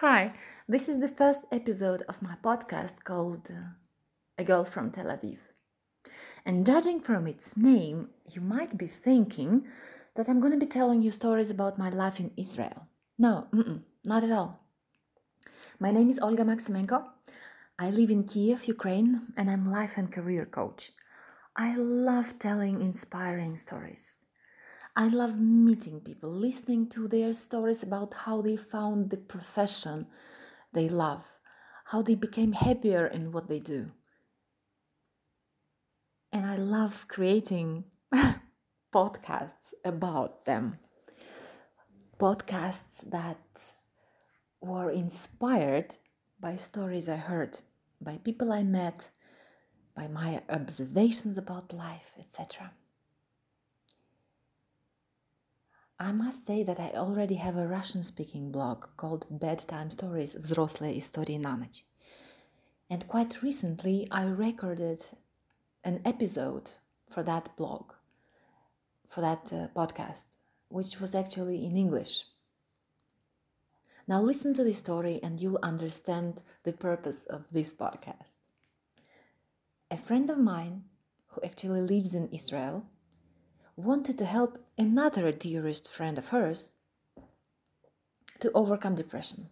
Hi, this is the first episode of my podcast called uh, A Girl from Tel Aviv. And judging from its name, you might be thinking that I'm going to be telling you stories about my life in Israel. No, not at all. My name is Olga Maksymenko. I live in Kiev, Ukraine, and I'm life and career coach. I love telling inspiring stories. I love meeting people, listening to their stories about how they found the profession they love, how they became happier in what they do. And I love creating podcasts about them. Podcasts that were inspired by stories I heard, by people I met, by my observations about life, etc. I must say that I already have a Russian speaking blog called Bedtime Stories Взрослые истории на ночь. And quite recently I recorded an episode for that blog, for that uh, podcast, which was actually in English. Now listen to this story and you'll understand the purpose of this podcast. A friend of mine who actually lives in Israel wanted to help another dearest friend of hers to overcome depression,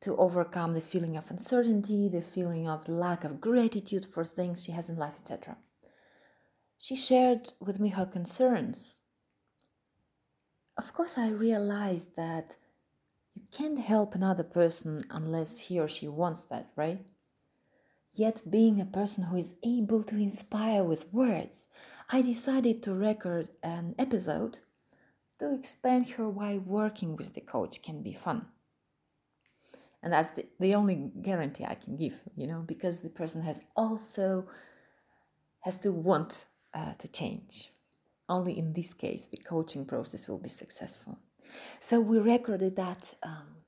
to overcome the feeling of uncertainty, the feeling of lack of gratitude for things she has in life, etc. She shared with me her concerns. Of course, I realized that you can't help another person unless he or she wants that, right? Yet, being a person who is able to inspire with words, I decided to record an episode to explain her why working with the coach can be fun. And that's the, the only guarantee I can give, you know, because the person has also has to want uh, to change. Only in this case, the coaching process will be successful. So we recorded that um,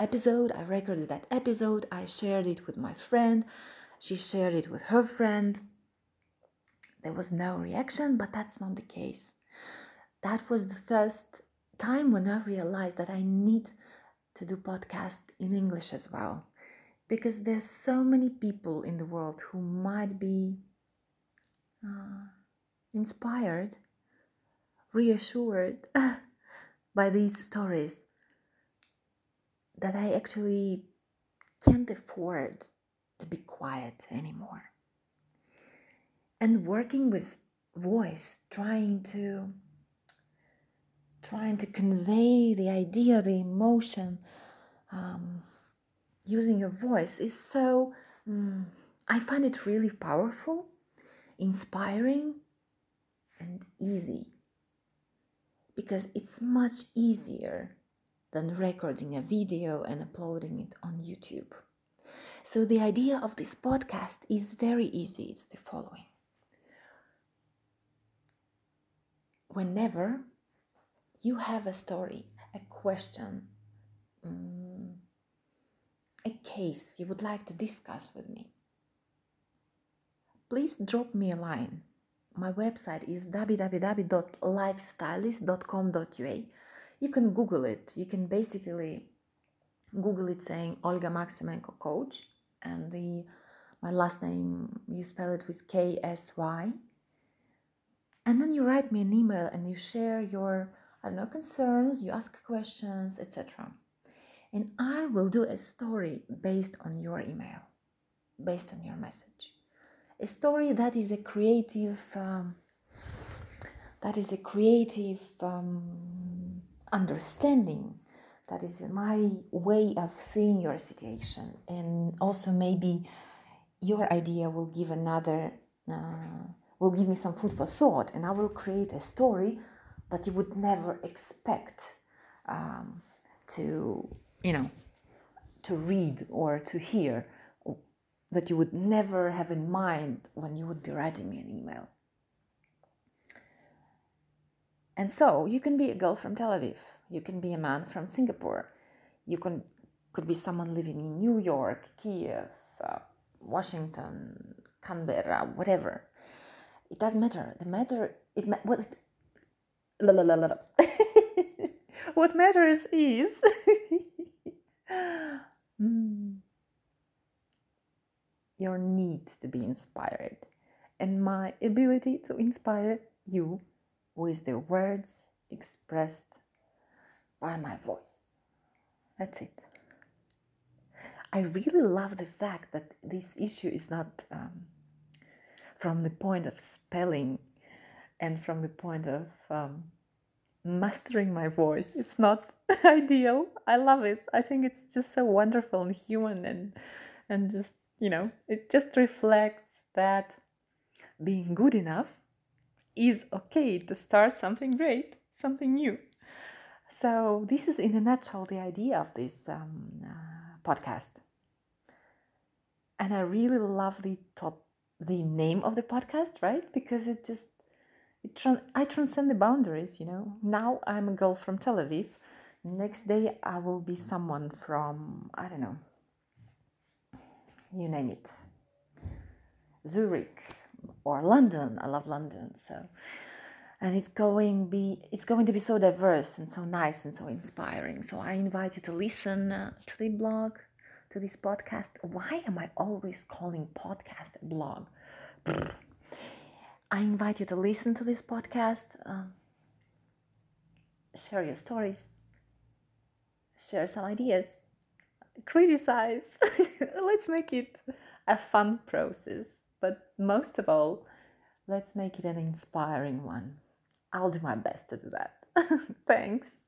episode. I recorded that episode. I shared it with my friend. She shared it with her friend. There was no reaction, but that's not the case. That was the first time when I realized that I need to do podcast in English as well. Because there's so many people in the world who might be uh, inspired, reassured by these stories that I actually can't afford to be quiet anymore. And working with voice, trying to trying to convey the idea, the emotion, um, using your voice is so. Um, I find it really powerful, inspiring, and easy because it's much easier than recording a video and uploading it on YouTube. So, the idea of this podcast is very easy it's the following. Whenever you have a story, a question, um, a case you would like to discuss with me, please drop me a line. My website is www.lifestylist.com.ua you can Google it. You can basically Google it saying Olga Maksymenko coach and the my last name you spell it with K S Y. And then you write me an email and you share your I don't know concerns, you ask questions, etc. And I will do a story based on your email, based on your message. A story that is a creative um, that is a creative um, understanding that is my way of seeing your situation and also maybe your idea will give another uh, will give me some food for thought and i will create a story that you would never expect um, to you know to read or to hear that you would never have in mind when you would be writing me an email. And so you can be a girl from Tel Aviv, you can be a man from Singapore, you can could be someone living in New York, Kiev, uh, Washington, Canberra, whatever it doesn't matter. The matter it ma- what la, la, la, la. what matters is mm. your need to be inspired and my ability to inspire you with the words expressed by my voice. That's it. I really love the fact that this issue is not um, from the point of spelling and from the point of um, mastering my voice. It's not ideal. I love it. I think it's just so wonderful and human and and just, you know, it just reflects that being good enough is okay to start something great, something new. So, this is in a nutshell the idea of this um, uh, podcast. And I really love the top, the name of the podcast, right? Because it just, it tran- I transcend the boundaries, you know. Now I'm a girl from Tel Aviv. Next day I will be someone from, I don't know, you name it, Zurich or London. I love London, so and it's going be it's going to be so diverse and so nice and so inspiring. So I invite you to listen uh, to the blog, to this podcast. Why am I always calling podcast blog? I invite you to listen to this podcast. Uh, share your stories. Share some ideas. Criticize. Let's make it a fun process. But most of all, let's make it an inspiring one. I'll do my best to do that. Thanks.